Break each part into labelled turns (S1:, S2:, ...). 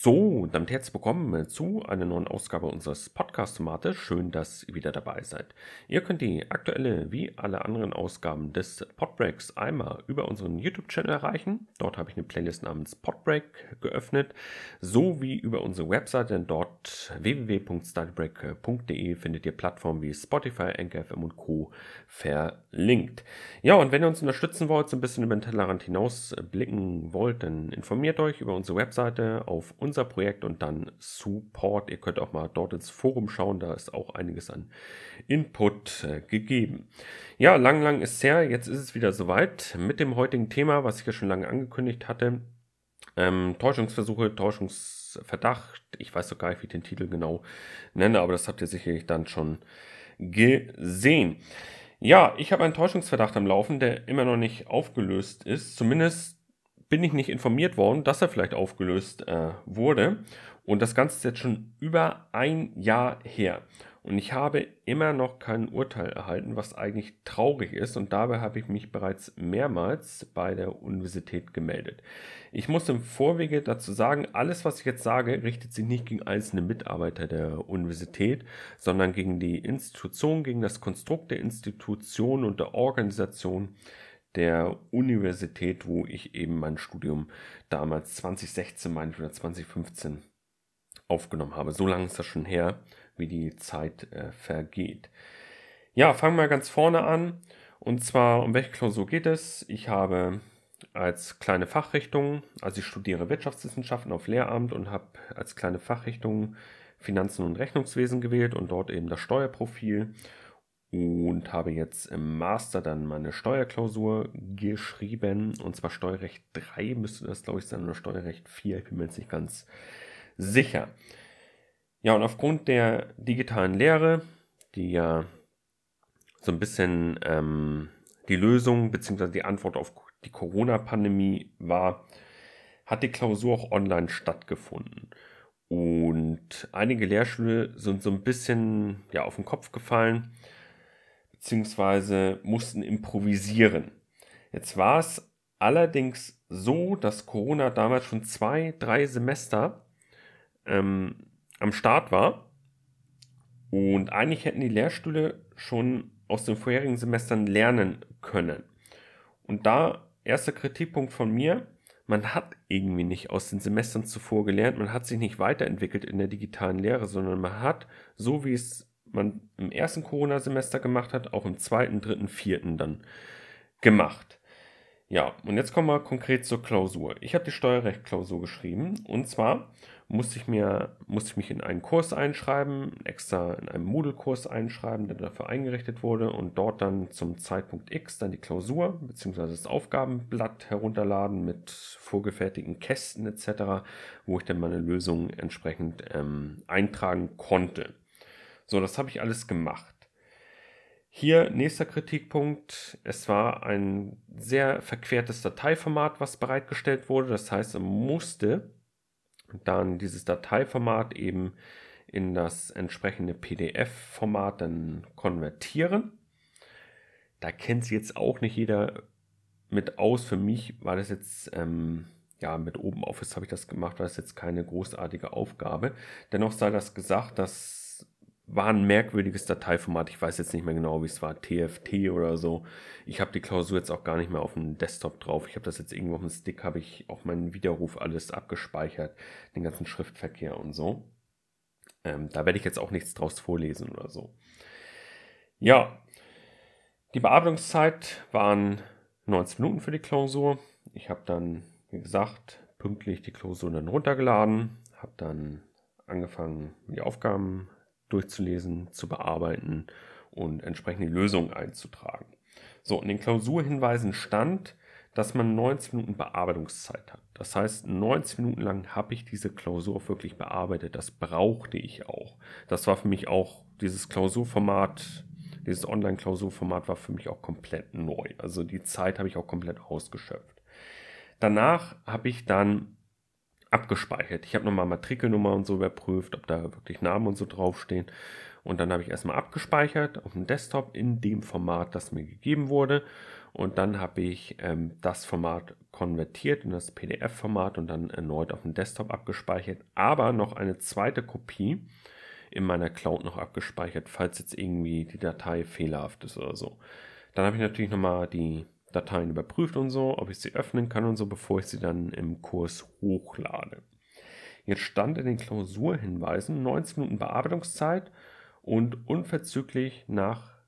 S1: So, damit herzlich willkommen zu einer neuen Ausgabe unseres Podcast-Tomates. Schön, dass ihr wieder dabei seid. Ihr könnt die aktuelle wie alle anderen Ausgaben des Podbreaks einmal über unseren YouTube-Channel erreichen. Dort habe ich eine Playlist namens Podbreak geöffnet, sowie über unsere Webseite. Denn dort www.studybreak.de findet ihr Plattformen wie Spotify, NKFM und Co. verlinkt. Ja, und wenn ihr uns unterstützen wollt, so ein bisschen über den Tellerrand hinaus blicken wollt, dann informiert euch über unsere Webseite auf unser Projekt und dann Support. Ihr könnt auch mal dort ins Forum schauen, da ist auch einiges an Input äh, gegeben. Ja, lang, lang ist her, jetzt ist es wieder soweit mit dem heutigen Thema, was ich ja schon lange angekündigt hatte. Ähm, Täuschungsversuche, Täuschungsverdacht. Ich weiß doch gar nicht, wie ich den Titel genau nenne, aber das habt ihr sicherlich dann schon gesehen. Ja, ich habe einen Täuschungsverdacht am Laufen, der immer noch nicht aufgelöst ist. Zumindest bin ich nicht informiert worden, dass er vielleicht aufgelöst äh, wurde. Und das Ganze ist jetzt schon über ein Jahr her. Und ich habe immer noch kein Urteil erhalten, was eigentlich traurig ist. Und dabei habe ich mich bereits mehrmals bei der Universität gemeldet. Ich muss im Vorwege dazu sagen, alles, was ich jetzt sage, richtet sich nicht gegen einzelne Mitarbeiter der Universität, sondern gegen die Institution, gegen das Konstrukt der Institution und der Organisation der Universität, wo ich eben mein Studium damals 2016, meine ich, oder 2015 aufgenommen habe. So lange ist das schon her, wie die Zeit äh, vergeht. Ja, fangen wir ganz vorne an. Und zwar, um welche Klausur geht es? Ich habe als kleine Fachrichtung, also ich studiere Wirtschaftswissenschaften auf Lehramt und habe als kleine Fachrichtung Finanzen und Rechnungswesen gewählt und dort eben das Steuerprofil und habe jetzt im Master dann meine Steuerklausur geschrieben und zwar Steuerrecht 3 müsste das glaube ich sein oder Steuerrecht 4, ich bin mir jetzt nicht ganz sicher. Ja, und aufgrund der digitalen Lehre, die ja so ein bisschen ähm, die Lösung bzw. die Antwort auf die Corona-Pandemie war, hat die Klausur auch online stattgefunden. Und einige Lehrstühle sind so ein bisschen ja, auf den Kopf gefallen beziehungsweise mussten improvisieren. Jetzt war es allerdings so, dass Corona damals schon zwei, drei Semester ähm, am Start war und eigentlich hätten die Lehrstühle schon aus den vorherigen Semestern lernen können. Und da erster Kritikpunkt von mir, man hat irgendwie nicht aus den Semestern zuvor gelernt, man hat sich nicht weiterentwickelt in der digitalen Lehre, sondern man hat, so wie es man im ersten Corona-Semester gemacht hat, auch im zweiten, dritten, vierten dann gemacht. Ja, und jetzt kommen wir konkret zur Klausur. Ich habe die Steuerrecht-Klausur geschrieben und zwar musste ich mir musste ich mich in einen Kurs einschreiben, extra in einem Moodle-Kurs einschreiben, der dafür eingerichtet wurde und dort dann zum Zeitpunkt X dann die Klausur bzw. das Aufgabenblatt herunterladen mit vorgefertigten Kästen etc., wo ich dann meine Lösung entsprechend ähm, eintragen konnte. So, das habe ich alles gemacht. Hier nächster Kritikpunkt. Es war ein sehr verquertes Dateiformat, was bereitgestellt wurde. Das heißt, man musste dann dieses Dateiformat eben in das entsprechende PDF-Format dann konvertieren. Da kennt sich jetzt auch nicht jeder mit aus. Für mich war das jetzt, ähm, ja, mit OpenOffice habe ich das gemacht, war das jetzt keine großartige Aufgabe. Dennoch sei das gesagt, dass war ein merkwürdiges Dateiformat. Ich weiß jetzt nicht mehr genau, wie es war. TFT oder so. Ich habe die Klausur jetzt auch gar nicht mehr auf dem Desktop drauf. Ich habe das jetzt irgendwo auf dem Stick, habe ich auch meinen Widerruf alles abgespeichert. Den ganzen Schriftverkehr und so. Ähm, da werde ich jetzt auch nichts draus vorlesen oder so. Ja, die Bearbeitungszeit waren 90 Minuten für die Klausur. Ich habe dann, wie gesagt, pünktlich die Klausur dann runtergeladen, habe dann angefangen, die Aufgaben durchzulesen, zu bearbeiten und entsprechend die Lösung einzutragen. So, in den Klausurhinweisen stand, dass man 90 Minuten Bearbeitungszeit hat. Das heißt, 90 Minuten lang habe ich diese Klausur wirklich bearbeitet. Das brauchte ich auch. Das war für mich auch dieses Klausurformat, dieses Online-Klausurformat war für mich auch komplett neu. Also die Zeit habe ich auch komplett ausgeschöpft. Danach habe ich dann abgespeichert. Ich habe nochmal Matrikelnummer und so überprüft, ob da wirklich Namen und so draufstehen. Und dann habe ich erstmal abgespeichert auf dem Desktop in dem Format, das mir gegeben wurde. Und dann habe ich ähm, das Format konvertiert in das PDF-Format und dann erneut auf dem Desktop abgespeichert, aber noch eine zweite Kopie in meiner Cloud noch abgespeichert, falls jetzt irgendwie die Datei fehlerhaft ist oder so. Dann habe ich natürlich nochmal die Dateien überprüft und so, ob ich sie öffnen kann und so, bevor ich sie dann im Kurs hochlade. Jetzt stand in den Klausurhinweisen 19 Minuten Bearbeitungszeit und unverzüglich nach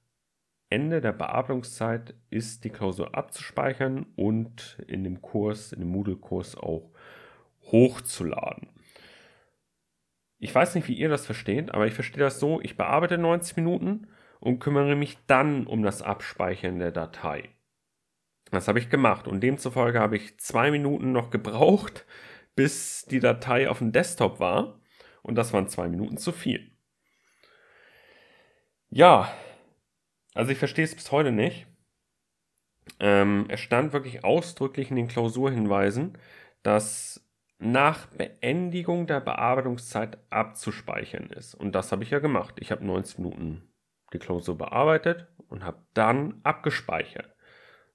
S1: Ende der Bearbeitungszeit ist die Klausur abzuspeichern und in dem Kurs, in dem Moodle-Kurs auch hochzuladen. Ich weiß nicht, wie ihr das versteht, aber ich verstehe das so, ich bearbeite 90 Minuten und kümmere mich dann um das Abspeichern der Datei. Das habe ich gemacht und demzufolge habe ich zwei Minuten noch gebraucht, bis die Datei auf dem Desktop war und das waren zwei Minuten zu viel. Ja, also ich verstehe es bis heute nicht. Ähm, es stand wirklich ausdrücklich in den Klausurhinweisen, dass nach Beendigung der Bearbeitungszeit abzuspeichern ist. Und das habe ich ja gemacht. Ich habe 90 Minuten die Klausur bearbeitet und habe dann abgespeichert.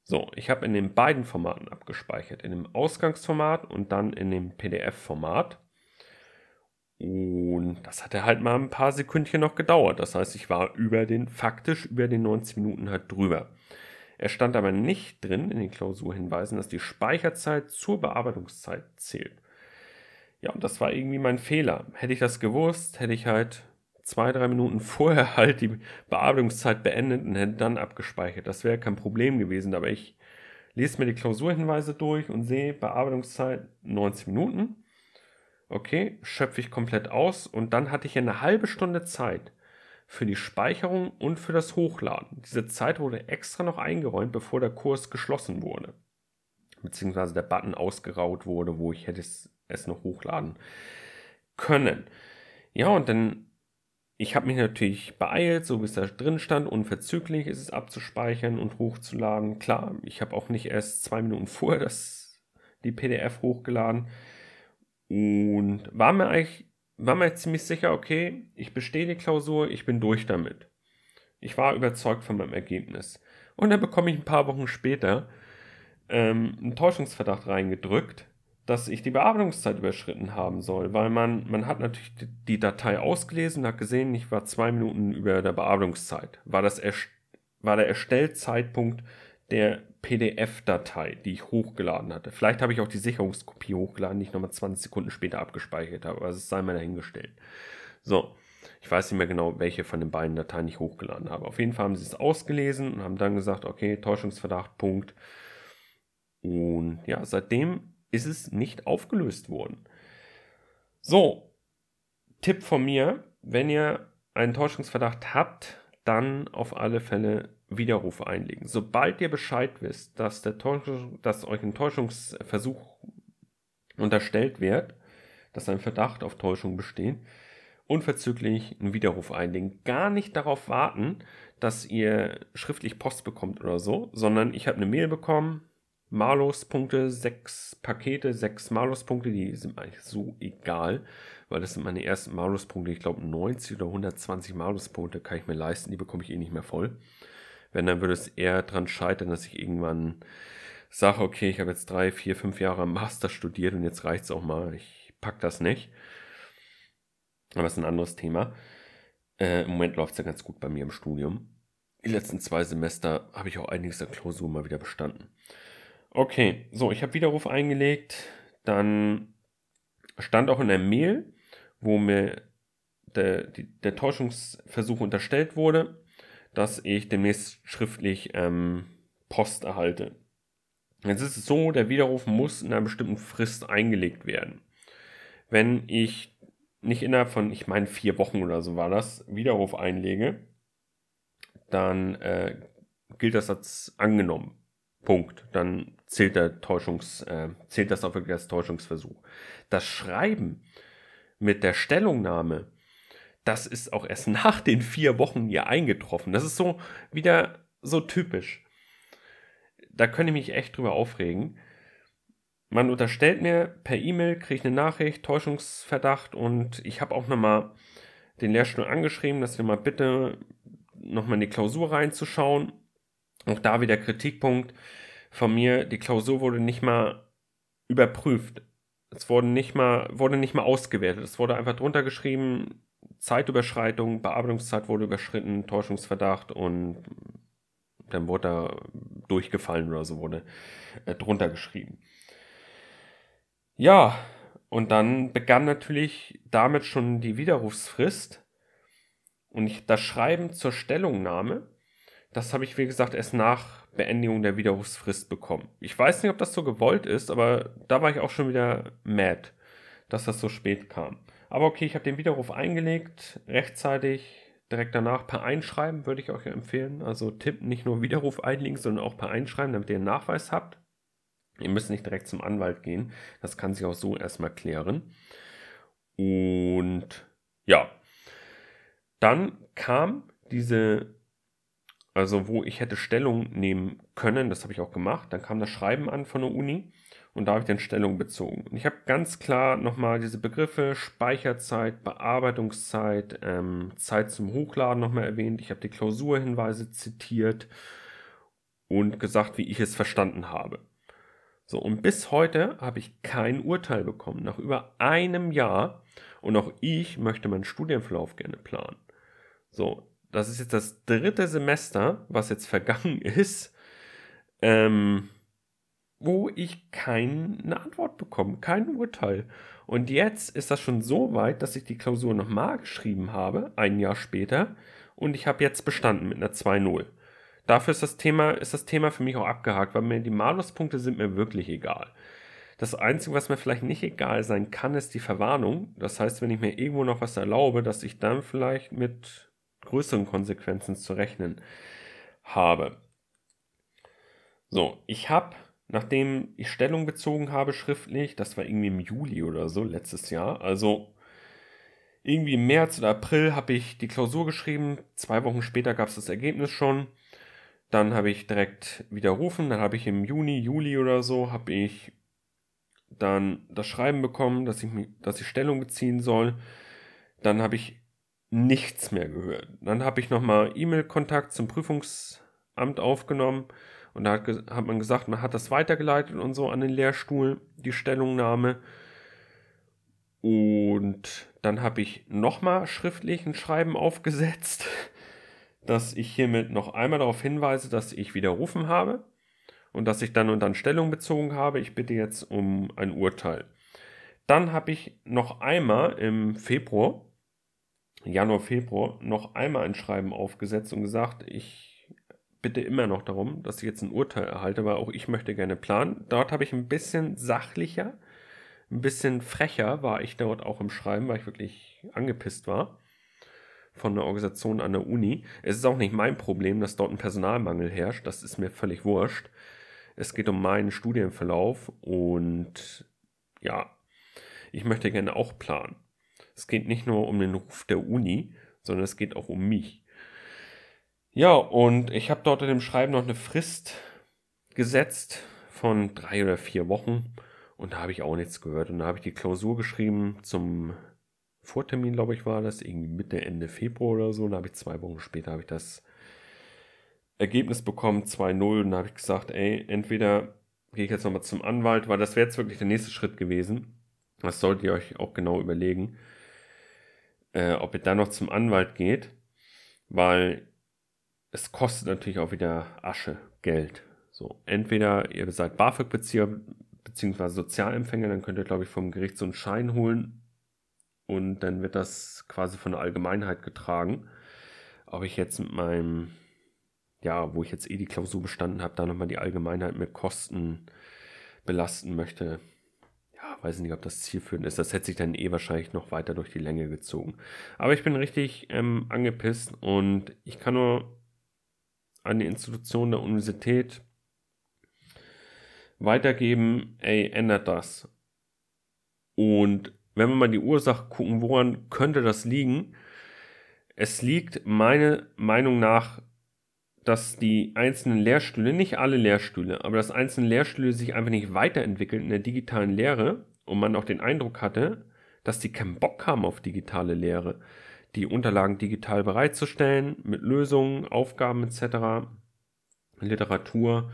S1: So, ich habe in den beiden Formaten abgespeichert, in dem Ausgangsformat und dann in dem PDF-Format. Und das hat halt mal ein paar Sekündchen noch gedauert. Das heißt, ich war über den, faktisch über den 90 Minuten halt drüber. Er stand aber nicht drin in den Klausurhinweisen, dass die Speicherzeit zur Bearbeitungszeit zählt. Ja, und das war irgendwie mein Fehler. Hätte ich das gewusst, hätte ich halt zwei, drei Minuten vorher halt die Bearbeitungszeit beendet und hätte dann abgespeichert. Das wäre kein Problem gewesen, aber ich lese mir die Klausurhinweise durch und sehe Bearbeitungszeit 90 Minuten Okay, schöpfe ich komplett aus und dann hatte ich eine halbe Stunde Zeit für die Speicherung und für das Hochladen. Diese Zeit wurde extra noch eingeräumt, bevor der Kurs geschlossen wurde. Beziehungsweise der Button ausgeraut wurde, wo ich hätte es, es noch hochladen können. Ja, und dann, ich habe mich natürlich beeilt, so wie es da drin stand, unverzüglich ist es abzuspeichern und hochzuladen. Klar, ich habe auch nicht erst zwei Minuten vorher das, die PDF hochgeladen. Und war mir eigentlich, war mir ziemlich sicher, okay, ich bestehe die Klausur, ich bin durch damit. Ich war überzeugt von meinem Ergebnis. Und dann bekomme ich ein paar Wochen später ähm, einen Täuschungsverdacht reingedrückt, dass ich die Bearbeitungszeit überschritten haben soll, weil man, man hat natürlich die Datei ausgelesen hat gesehen, ich war zwei Minuten über der Bearbeitungszeit. War, das war der Erstellzeitpunkt der PDF-Datei, die ich hochgeladen hatte. Vielleicht habe ich auch die Sicherungskopie hochgeladen, die ich nochmal 20 Sekunden später abgespeichert habe, also es sei mal dahingestellt. So, ich weiß nicht mehr genau, welche von den beiden Dateien ich hochgeladen habe. Auf jeden Fall haben sie es ausgelesen und haben dann gesagt, okay, Täuschungsverdacht, Punkt. Und ja, seitdem ist es nicht aufgelöst worden. So, Tipp von mir, wenn ihr einen Täuschungsverdacht habt, dann auf alle Fälle Widerruf einlegen. Sobald ihr Bescheid wisst, dass, der Täuschung, dass euch ein Täuschungsversuch unterstellt wird, dass ein Verdacht auf Täuschung besteht, unverzüglich einen Widerruf einlegen. Gar nicht darauf warten, dass ihr schriftlich Post bekommt oder so, sondern ich habe eine Mail bekommen, Malus-Punkte, sechs Pakete, sechs Malus-Punkte, die sind eigentlich so egal, weil das sind meine ersten Malus-Punkte. Ich glaube 90 oder 120 Malus-Punkte kann ich mir leisten, die bekomme ich eh nicht mehr voll. Wenn, dann würde es eher daran scheitern, dass ich irgendwann sage, okay, ich habe jetzt drei, vier, fünf Jahre Master studiert und jetzt reicht es auch mal. Ich packe das nicht. Aber das ist ein anderes Thema. Äh, Im Moment läuft es ja ganz gut bei mir im Studium. Die letzten zwei Semester habe ich auch einiges der Klausur mal wieder bestanden. Okay, so, ich habe Widerruf eingelegt. Dann stand auch in der Mail, wo mir der, die, der Täuschungsversuch unterstellt wurde, dass ich demnächst schriftlich ähm, Post erhalte. Jetzt ist es so, der Widerruf muss in einer bestimmten Frist eingelegt werden. Wenn ich nicht innerhalb von, ich meine, vier Wochen oder so war das, Widerruf einlege, dann äh, gilt das als angenommen. Punkt. Dann zählt, der Täuschungs, äh, zählt das auch wirklich als Täuschungsversuch. Das Schreiben mit der Stellungnahme das ist auch erst nach den vier Wochen hier eingetroffen. Das ist so wieder so typisch. Da könnte ich mich echt drüber aufregen. Man unterstellt mir per E-Mail, kriege ich eine Nachricht, Täuschungsverdacht und ich habe auch nochmal den Lehrstuhl angeschrieben, dass wir mal bitte nochmal in die Klausur reinzuschauen. Auch da wieder Kritikpunkt von mir, die Klausur wurde nicht mal überprüft. Es wurde nicht mal, wurde nicht mal ausgewertet. Es wurde einfach drunter geschrieben, Zeitüberschreitung, Bearbeitungszeit wurde überschritten, Täuschungsverdacht und dann wurde da durchgefallen oder so wurde äh, drunter geschrieben. Ja, und dann begann natürlich damit schon die Widerrufsfrist und ich, das Schreiben zur Stellungnahme, das habe ich wie gesagt erst nach Beendigung der Widerrufsfrist bekommen. Ich weiß nicht, ob das so gewollt ist, aber da war ich auch schon wieder mad, dass das so spät kam. Aber okay, ich habe den Widerruf eingelegt, rechtzeitig, direkt danach per Einschreiben würde ich euch empfehlen. Also Tipp, nicht nur Widerruf einlegen, sondern auch per Einschreiben, damit ihr einen Nachweis habt. Ihr müsst nicht direkt zum Anwalt gehen. Das kann sich auch so erstmal klären. Und ja, dann kam diese, also wo ich hätte Stellung nehmen können, das habe ich auch gemacht. Dann kam das Schreiben an von der Uni und da habe ich dann Stellung bezogen. Und ich habe ganz klar nochmal diese Begriffe Speicherzeit, Bearbeitungszeit, ähm, Zeit zum Hochladen nochmal erwähnt. Ich habe die Klausurhinweise zitiert und gesagt, wie ich es verstanden habe. So, und bis heute habe ich kein Urteil bekommen, nach über einem Jahr. Und auch ich möchte meinen Studienverlauf gerne planen. So, das ist jetzt das dritte Semester, was jetzt vergangen ist. Ähm, wo ich keine Antwort bekomme, kein Urteil. Und jetzt ist das schon so weit, dass ich die Klausur nochmal geschrieben habe, ein Jahr später, und ich habe jetzt bestanden mit einer 2-0. Dafür ist das Thema, ist das Thema für mich auch abgehakt, weil mir die Maluspunkte sind mir wirklich egal. Das Einzige, was mir vielleicht nicht egal sein kann, ist die Verwarnung. Das heißt, wenn ich mir irgendwo noch was erlaube, dass ich dann vielleicht mit größeren Konsequenzen zu rechnen habe. So, ich habe nachdem ich Stellung bezogen habe schriftlich, das war irgendwie im Juli oder so letztes Jahr, also irgendwie im März oder April habe ich die Klausur geschrieben, zwei Wochen später gab es das Ergebnis schon, dann habe ich direkt widerrufen, dann habe ich im Juni, Juli oder so, habe ich dann das Schreiben bekommen, dass ich, dass ich Stellung beziehen soll, dann habe ich nichts mehr gehört. Dann habe ich nochmal E-Mail-Kontakt zum Prüfungsamt aufgenommen und da hat, hat, man gesagt, man hat das weitergeleitet und so an den Lehrstuhl, die Stellungnahme. Und dann habe ich nochmal schriftlich ein Schreiben aufgesetzt, dass ich hiermit noch einmal darauf hinweise, dass ich widerrufen habe und dass ich dann und dann Stellung bezogen habe. Ich bitte jetzt um ein Urteil. Dann habe ich noch einmal im Februar, Januar, Februar, noch einmal ein Schreiben aufgesetzt und gesagt, ich bitte immer noch darum, dass ich jetzt ein Urteil erhalte, weil auch ich möchte gerne planen. Dort habe ich ein bisschen sachlicher, ein bisschen frecher war ich dort auch im Schreiben, weil ich wirklich angepisst war von der Organisation an der Uni. Es ist auch nicht mein Problem, dass dort ein Personalmangel herrscht. Das ist mir völlig wurscht. Es geht um meinen Studienverlauf und ja, ich möchte gerne auch planen. Es geht nicht nur um den Ruf der Uni, sondern es geht auch um mich. Ja, und ich habe dort in dem Schreiben noch eine Frist gesetzt von drei oder vier Wochen. Und da habe ich auch nichts gehört. Und da habe ich die Klausur geschrieben zum Vortermin, glaube ich, war das, irgendwie Mitte, Ende Februar oder so. Und da habe ich zwei Wochen später habe ich das Ergebnis bekommen, 2-0. Und da habe ich gesagt, ey, entweder gehe ich jetzt nochmal zum Anwalt, weil das wäre jetzt wirklich der nächste Schritt gewesen. Das solltet ihr euch auch genau überlegen, äh, ob ihr da noch zum Anwalt geht, weil es kostet natürlich auch wieder Asche, Geld. So, entweder ihr seid BAföG-Bezieher bzw. Sozialempfänger, dann könnt ihr, glaube ich, vom Gericht so einen Schein holen und dann wird das quasi von der Allgemeinheit getragen. Ob ich jetzt mit meinem, ja, wo ich jetzt eh die Klausur bestanden habe, da nochmal die Allgemeinheit mit Kosten belasten möchte, ja, weiß nicht, ob das zielführend ist. Das hätte sich dann eh wahrscheinlich noch weiter durch die Länge gezogen. Aber ich bin richtig ähm, angepisst und ich kann nur an die Institution der Universität weitergeben, ey, ändert das. Und wenn wir mal die Ursache gucken, woran könnte das liegen? Es liegt meiner Meinung nach, dass die einzelnen Lehrstühle, nicht alle Lehrstühle, aber dass einzelne Lehrstühle sich einfach nicht weiterentwickeln in der digitalen Lehre und man auch den Eindruck hatte, dass die keinen Bock haben auf digitale Lehre die Unterlagen digital bereitzustellen mit Lösungen, Aufgaben etc. Literatur.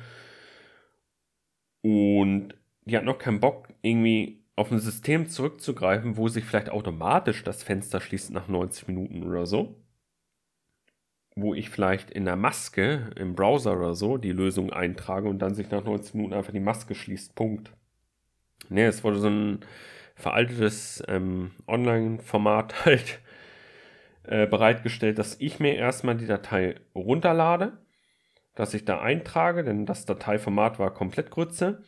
S1: Und die hat noch keinen Bock, irgendwie auf ein System zurückzugreifen, wo sich vielleicht automatisch das Fenster schließt nach 90 Minuten oder so. Wo ich vielleicht in der Maske im Browser oder so die Lösung eintrage und dann sich nach 90 Minuten einfach die Maske schließt. Punkt. Ne, es wurde so ein veraltetes ähm, Online-Format halt äh, bereitgestellt, dass ich mir erstmal die Datei runterlade, dass ich da eintrage, denn das Dateiformat war komplett Grütze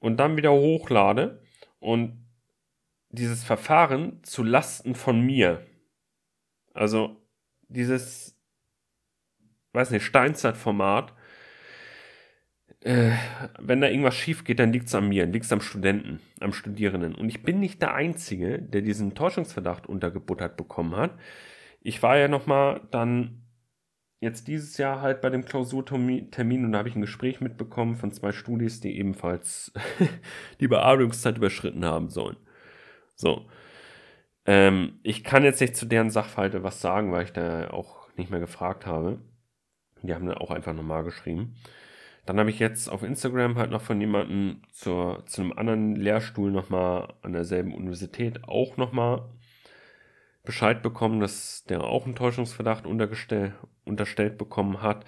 S1: und dann wieder hochlade und dieses Verfahren zu Lasten von mir. Also dieses, weiß nicht, Steinzeitformat äh, wenn da irgendwas schief geht, dann liegt es an mir, liegt es am Studenten, am Studierenden. Und ich bin nicht der Einzige, der diesen Täuschungsverdacht untergebuttert bekommen hat. Ich war ja nochmal dann jetzt dieses Jahr halt bei dem Klausurtermin und da habe ich ein Gespräch mitbekommen von zwei Studis, die ebenfalls die Bearbeitungszeit überschritten haben sollen. So. Ähm, ich kann jetzt nicht zu deren Sachverhalte was sagen, weil ich da auch nicht mehr gefragt habe. Die haben dann auch einfach nochmal geschrieben. Dann habe ich jetzt auf Instagram halt noch von jemandem zur, zu einem anderen Lehrstuhl nochmal an derselben Universität auch nochmal Bescheid bekommen, dass der auch einen Täuschungsverdacht unterstellt bekommen hat.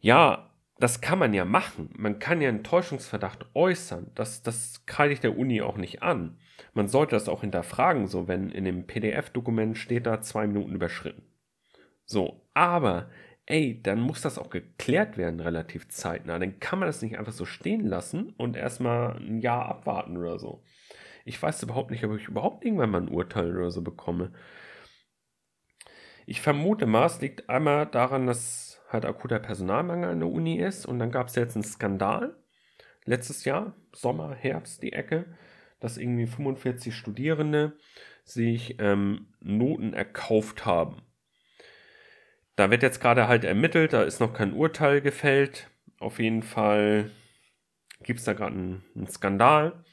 S1: Ja, das kann man ja machen. Man kann ja einen Täuschungsverdacht äußern. Das, das kreide ich der Uni auch nicht an. Man sollte das auch hinterfragen, so wenn in dem PDF-Dokument steht da zwei Minuten überschritten. So, aber ey, dann muss das auch geklärt werden relativ zeitnah. Dann kann man das nicht einfach so stehen lassen und erstmal ein Jahr abwarten oder so. Ich weiß überhaupt nicht, ob ich überhaupt irgendwann mal ein Urteil oder so bekomme. Ich vermute mal, es liegt einmal daran, dass halt akuter Personalmangel an der Uni ist und dann gab es jetzt einen Skandal letztes Jahr, Sommer, Herbst, die Ecke, dass irgendwie 45 Studierende sich ähm, Noten erkauft haben da wird jetzt gerade halt ermittelt, da ist noch kein Urteil gefällt. Auf jeden Fall gibt es da gerade einen, einen, Skandal.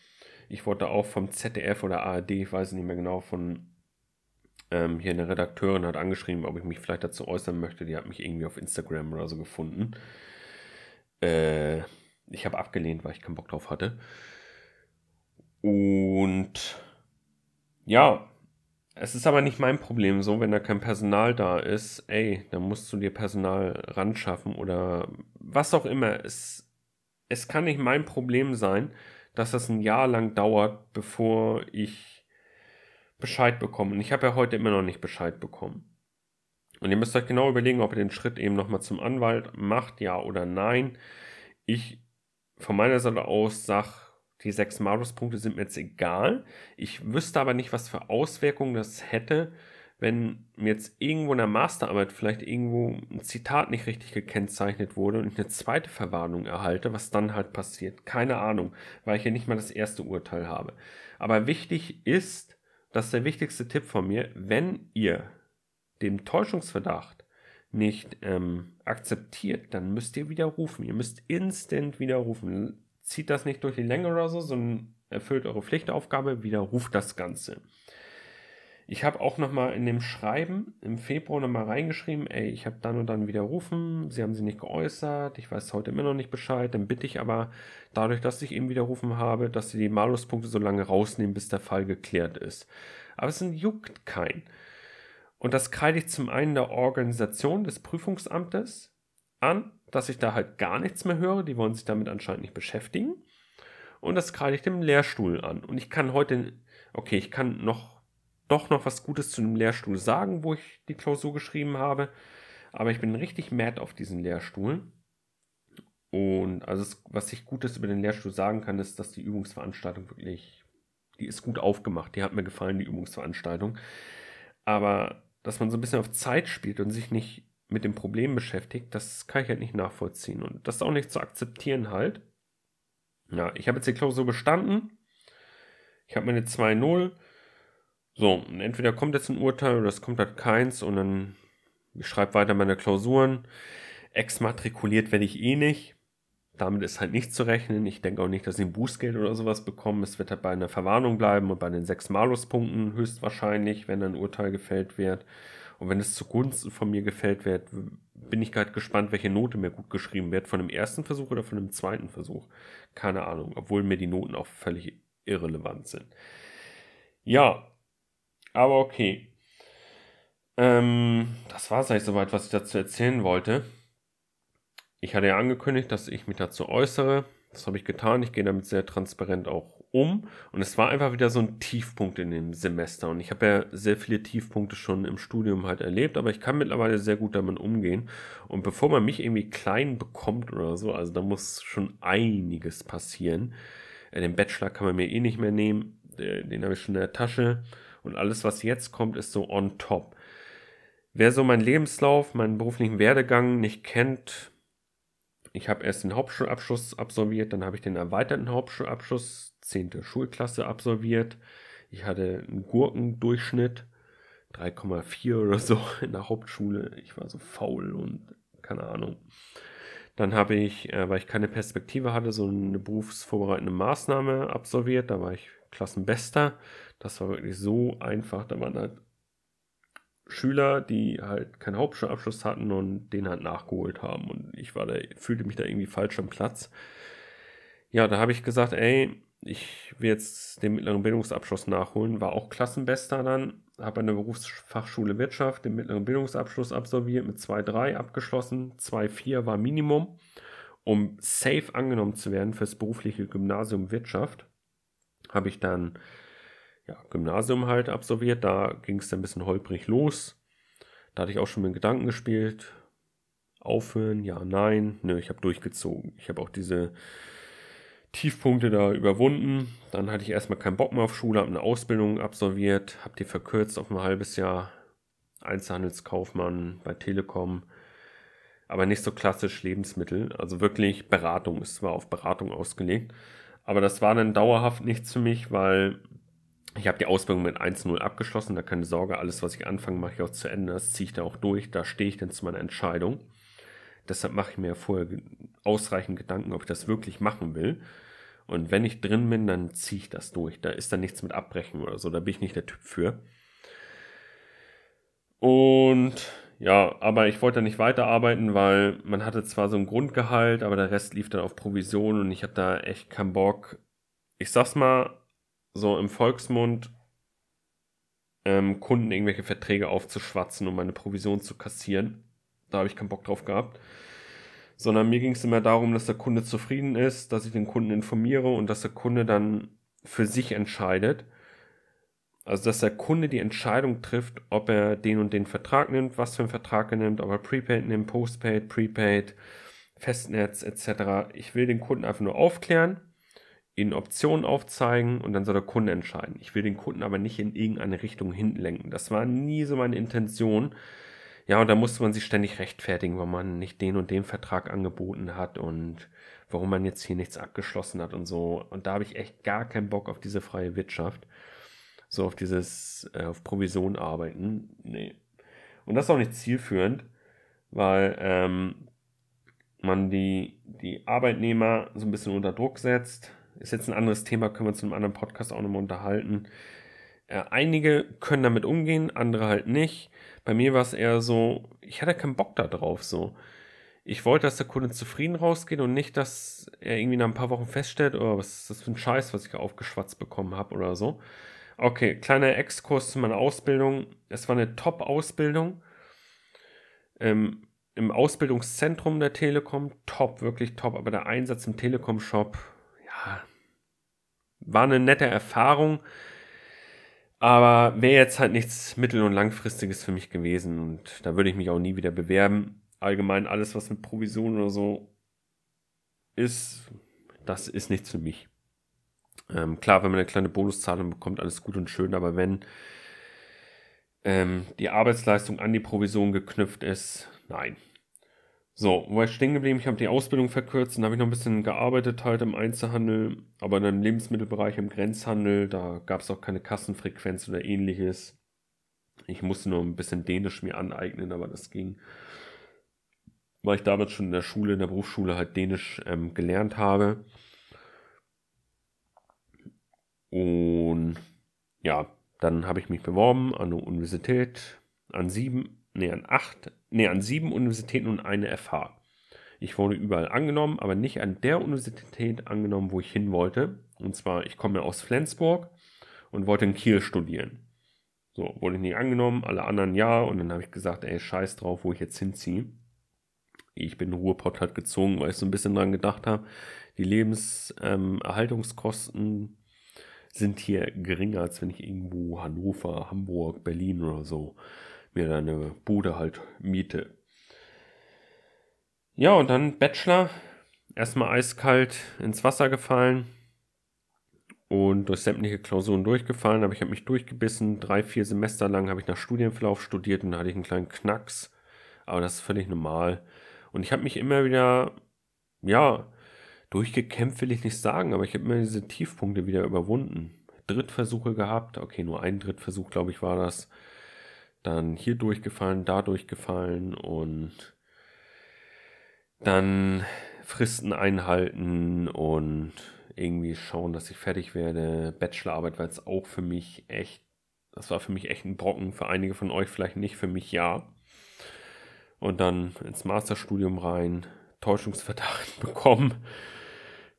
S1: Ich wurde auch vom ZDF oder ARD, ich weiß nicht mehr genau, von ähm, hier eine Redakteurin hat angeschrieben, ob ich mich vielleicht dazu äußern möchte. Die hat mich irgendwie auf Instagram oder so gefunden. Äh, ich habe abgelehnt, weil ich keinen Bock drauf hatte. Und ja, es ist aber nicht mein Problem so, wenn da kein Personal da ist, ey, dann musst du dir Personal ran schaffen oder was auch immer. Es, es kann nicht mein Problem sein, dass das ein Jahr lang dauert, bevor ich Bescheid bekomme. Und ich habe ja heute immer noch nicht Bescheid bekommen. Und ihr müsst euch genau überlegen, ob ihr den Schritt eben nochmal zum Anwalt macht, ja oder nein. Ich von meiner Seite aus sage, die sechs Maluspunkte sind mir jetzt egal. Ich wüsste aber nicht, was für Auswirkungen das hätte, wenn mir jetzt irgendwo in der Masterarbeit vielleicht irgendwo ein Zitat nicht richtig gekennzeichnet wurde und ich eine zweite Verwarnung erhalte, was dann halt passiert. Keine Ahnung, weil ich ja nicht mal das erste Urteil habe. Aber wichtig ist, das ist der wichtigste Tipp von mir, wenn ihr den Täuschungsverdacht nicht ähm, akzeptiert, dann müsst ihr widerrufen. Ihr müsst instant widerrufen zieht das nicht durch die Länge oder so, sondern erfüllt eure Pflichtaufgabe, widerruft das Ganze. Ich habe auch nochmal in dem Schreiben im Februar nochmal reingeschrieben, ey, ich habe dann und dann widerrufen, sie haben sie nicht geäußert, ich weiß heute immer noch nicht Bescheid, dann bitte ich aber dadurch, dass ich eben widerrufen habe, dass sie die Maluspunkte so lange rausnehmen, bis der Fall geklärt ist. Aber es juckt kein. Und das kreide ich zum einen der Organisation des Prüfungsamtes an, dass ich da halt gar nichts mehr höre. Die wollen sich damit anscheinend nicht beschäftigen. Und das kreide ich dem Lehrstuhl an. Und ich kann heute, okay, ich kann noch, doch noch was Gutes zu dem Lehrstuhl sagen, wo ich die Klausur geschrieben habe. Aber ich bin richtig mad auf diesen Lehrstuhl. Und also, was ich Gutes über den Lehrstuhl sagen kann, ist, dass die Übungsveranstaltung wirklich, die ist gut aufgemacht. Die hat mir gefallen, die Übungsveranstaltung. Aber dass man so ein bisschen auf Zeit spielt und sich nicht mit dem Problem beschäftigt, das kann ich halt nicht nachvollziehen. Und das ist auch nicht zu akzeptieren halt. Ja, ich habe jetzt die Klausur bestanden. Ich habe meine 2-0. So, und entweder kommt jetzt ein Urteil oder es kommt halt keins und dann ich schreibe weiter meine Klausuren. Exmatrikuliert werde ich eh nicht. Damit ist halt nicht zu rechnen. Ich denke auch nicht, dass ich ein Bußgeld oder sowas bekomme. Es wird halt bei einer Verwarnung bleiben und bei den sechs Maluspunkten höchstwahrscheinlich, wenn ein Urteil gefällt wird. Und wenn es zugunsten von mir gefällt wird, bin ich gerade gespannt, welche Note mir gut geschrieben wird, von dem ersten Versuch oder von dem zweiten Versuch. Keine Ahnung, obwohl mir die Noten auch völlig irrelevant sind. Ja, aber okay. Ähm, das war es eigentlich soweit, was ich dazu erzählen wollte. Ich hatte ja angekündigt, dass ich mich dazu äußere. Das habe ich getan. Ich gehe damit sehr transparent auch um. Und es war einfach wieder so ein Tiefpunkt in dem Semester. Und ich habe ja sehr viele Tiefpunkte schon im Studium halt erlebt, aber ich kann mittlerweile sehr gut damit umgehen. Und bevor man mich irgendwie klein bekommt oder so, also da muss schon einiges passieren. Äh, den Bachelor kann man mir eh nicht mehr nehmen. Den habe ich schon in der Tasche. Und alles, was jetzt kommt, ist so on top. Wer so meinen Lebenslauf, meinen beruflichen Werdegang nicht kennt, ich habe erst den Hauptschulabschluss absolviert, dann habe ich den erweiterten Hauptschulabschluss, 10. Schulklasse absolviert. Ich hatte einen Gurkendurchschnitt, 3,4 oder so in der Hauptschule. Ich war so faul und keine Ahnung. Dann habe ich, äh, weil ich keine Perspektive hatte, so eine berufsvorbereitende Maßnahme absolviert. Da war ich Klassenbester. Das war wirklich so einfach. Da waren halt Schüler, die halt keinen Hauptschulabschluss hatten und den halt nachgeholt haben. Und ich war da, fühlte mich da irgendwie falsch am Platz. Ja, da habe ich gesagt, ey, ich will jetzt den mittleren Bildungsabschluss nachholen. War auch Klassenbester dann. Habe an der Berufsfachschule Wirtschaft den mittleren Bildungsabschluss absolviert, mit 2,3 abgeschlossen. 2,4 war Minimum, um safe angenommen zu werden fürs berufliche Gymnasium Wirtschaft. Habe ich dann ja, Gymnasium halt absolviert. Da ging es dann ein bisschen holprig los. Da hatte ich auch schon mit Gedanken gespielt. Aufhören, ja, nein. Nö, ich habe durchgezogen. Ich habe auch diese Tiefpunkte da überwunden. Dann hatte ich erstmal keinen Bock mehr auf Schule, habe eine Ausbildung absolviert, habe die verkürzt auf ein halbes Jahr. Einzelhandelskaufmann bei Telekom. Aber nicht so klassisch Lebensmittel. Also wirklich Beratung. Es war auf Beratung ausgelegt. Aber das war dann dauerhaft nichts für mich, weil ich habe die Ausbildung mit 1-0 abgeschlossen, da keine Sorge, alles, was ich anfange, mache ich auch zu Ende. Das ziehe ich da auch durch, da stehe ich dann zu meiner Entscheidung. Deshalb mache ich mir vorher ausreichend Gedanken, ob ich das wirklich machen will. Und wenn ich drin bin, dann ziehe ich das durch. Da ist dann nichts mit Abbrechen oder so, da bin ich nicht der Typ für. Und ja, aber ich wollte da nicht weiterarbeiten, weil man hatte zwar so ein Grundgehalt, aber der Rest lief dann auf Provision und ich habe da echt keinen Bock. Ich sag's mal, so im Volksmund ähm, Kunden irgendwelche Verträge aufzuschwatzen, um meine Provision zu kassieren. Da habe ich keinen Bock drauf gehabt. Sondern mir ging es immer darum, dass der Kunde zufrieden ist, dass ich den Kunden informiere und dass der Kunde dann für sich entscheidet. Also, dass der Kunde die Entscheidung trifft, ob er den und den Vertrag nimmt, was für einen Vertrag er nimmt, ob er Prepaid nimmt, Postpaid, Prepaid, Festnetz etc. Ich will den Kunden einfach nur aufklären ihnen Optionen aufzeigen und dann soll der Kunde entscheiden. Ich will den Kunden aber nicht in irgendeine Richtung hinlenken. Das war nie so meine Intention. Ja, und da musste man sich ständig rechtfertigen, warum man nicht den und den Vertrag angeboten hat und warum man jetzt hier nichts abgeschlossen hat und so. Und da habe ich echt gar keinen Bock auf diese freie Wirtschaft. So auf dieses, äh, auf Provision arbeiten. Nee. Und das ist auch nicht zielführend, weil ähm, man die, die Arbeitnehmer so ein bisschen unter Druck setzt ist jetzt ein anderes Thema, können wir zu einem anderen Podcast auch nochmal unterhalten. Äh, einige können damit umgehen, andere halt nicht. Bei mir war es eher so, ich hatte keinen Bock da drauf so. Ich wollte, dass der Kunde zufrieden rausgeht und nicht, dass er irgendwie nach ein paar Wochen feststellt, oh, was ist das für ein Scheiß, was ich aufgeschwatzt bekommen habe oder so. Okay, kleiner Exkurs zu meiner Ausbildung. Es war eine Top-Ausbildung. Ähm, Im Ausbildungszentrum der Telekom, top, wirklich top, aber der Einsatz im Telekom-Shop, ja, war eine nette Erfahrung, aber wäre jetzt halt nichts mittel- und langfristiges für mich gewesen und da würde ich mich auch nie wieder bewerben. Allgemein alles, was mit Provision oder so ist, das ist nichts für mich. Ähm, klar, wenn man eine kleine Bonuszahlung bekommt, alles gut und schön, aber wenn ähm, die Arbeitsleistung an die Provision geknüpft ist, nein, so, wo war ich stehen geblieben? Ich habe die Ausbildung verkürzt, dann habe ich noch ein bisschen gearbeitet halt im Einzelhandel, aber in im Lebensmittelbereich, im Grenzhandel, da gab es auch keine Kassenfrequenz oder ähnliches. Ich musste nur ein bisschen Dänisch mir aneignen, aber das ging. Weil ich damals schon in der Schule, in der Berufsschule halt Dänisch ähm, gelernt habe. Und ja, dann habe ich mich beworben an der Universität, an sieben nee, an acht, nee, an sieben Universitäten und eine FH. Ich wurde überall angenommen, aber nicht an der Universität angenommen, wo ich hin wollte. Und zwar, ich komme aus Flensburg und wollte in Kiel studieren. So, wurde ich nicht angenommen, alle anderen ja. Und dann habe ich gesagt, ey, scheiß drauf, wo ich jetzt hinziehe. Ich bin Ruhrpott halt gezogen, weil ich so ein bisschen dran gedacht habe, die Lebenserhaltungskosten ähm, sind hier geringer, als wenn ich irgendwo Hannover, Hamburg, Berlin oder so mir da eine Bude halt miete. Ja, und dann Bachelor. Erstmal eiskalt ins Wasser gefallen und durch sämtliche Klausuren durchgefallen. Aber ich habe mich durchgebissen. Drei, vier Semester lang habe ich nach Studienverlauf studiert und da hatte ich einen kleinen Knacks. Aber das ist völlig normal. Und ich habe mich immer wieder, ja, durchgekämpft will ich nicht sagen, aber ich habe immer diese Tiefpunkte wieder überwunden. Drittversuche gehabt, okay, nur ein Drittversuch, glaube ich, war das. Dann hier durchgefallen, da durchgefallen und dann Fristen einhalten und irgendwie schauen, dass ich fertig werde. Bachelorarbeit war jetzt auch für mich echt, das war für mich echt ein Brocken, für einige von euch vielleicht nicht, für mich ja. Und dann ins Masterstudium rein, Täuschungsverdacht bekommen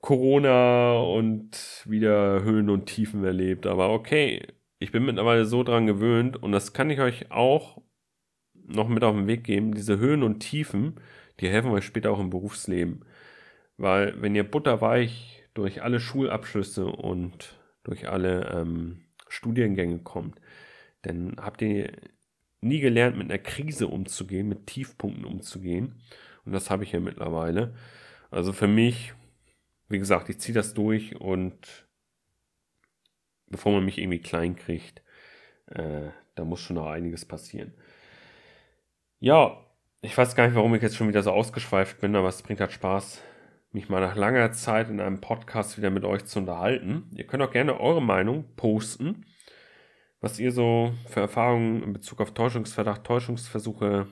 S1: Corona und wieder Höhen und Tiefen erlebt. Aber okay, ich bin mittlerweile so dran gewöhnt und das kann ich euch auch noch mit auf den Weg geben. Diese Höhen und Tiefen, die helfen euch später auch im Berufsleben. Weil wenn ihr butterweich durch alle Schulabschlüsse und durch alle ähm, Studiengänge kommt, dann habt ihr nie gelernt, mit einer Krise umzugehen, mit Tiefpunkten umzugehen. Und das habe ich ja mittlerweile. Also für mich wie gesagt, ich ziehe das durch und bevor man mich irgendwie klein kriegt, äh, da muss schon noch einiges passieren. Ja, ich weiß gar nicht, warum ich jetzt schon wieder so ausgeschweift bin, aber es bringt halt Spaß, mich mal nach langer Zeit in einem Podcast wieder mit euch zu unterhalten. Ihr könnt auch gerne eure Meinung posten, was ihr so für Erfahrungen in Bezug auf Täuschungsverdacht, Täuschungsversuche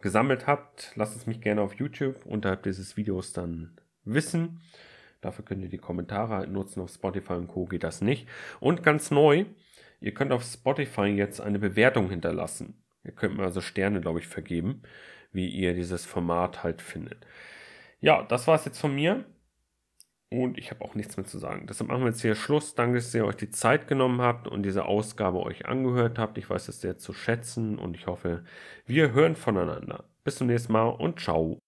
S1: gesammelt habt. Lasst es mich gerne auf YouTube unterhalb dieses Videos dann wissen. Dafür könnt ihr die Kommentare halt nutzen. Auf Spotify und Co. geht das nicht. Und ganz neu, ihr könnt auf Spotify jetzt eine Bewertung hinterlassen. Ihr könnt mir also Sterne, glaube ich, vergeben, wie ihr dieses Format halt findet. Ja, das war es jetzt von mir. Und ich habe auch nichts mehr zu sagen. Deshalb machen wir jetzt hier Schluss. Danke, dass ihr euch die Zeit genommen habt und diese Ausgabe euch angehört habt. Ich weiß das sehr zu schätzen und ich hoffe, wir hören voneinander. Bis zum nächsten Mal und ciao.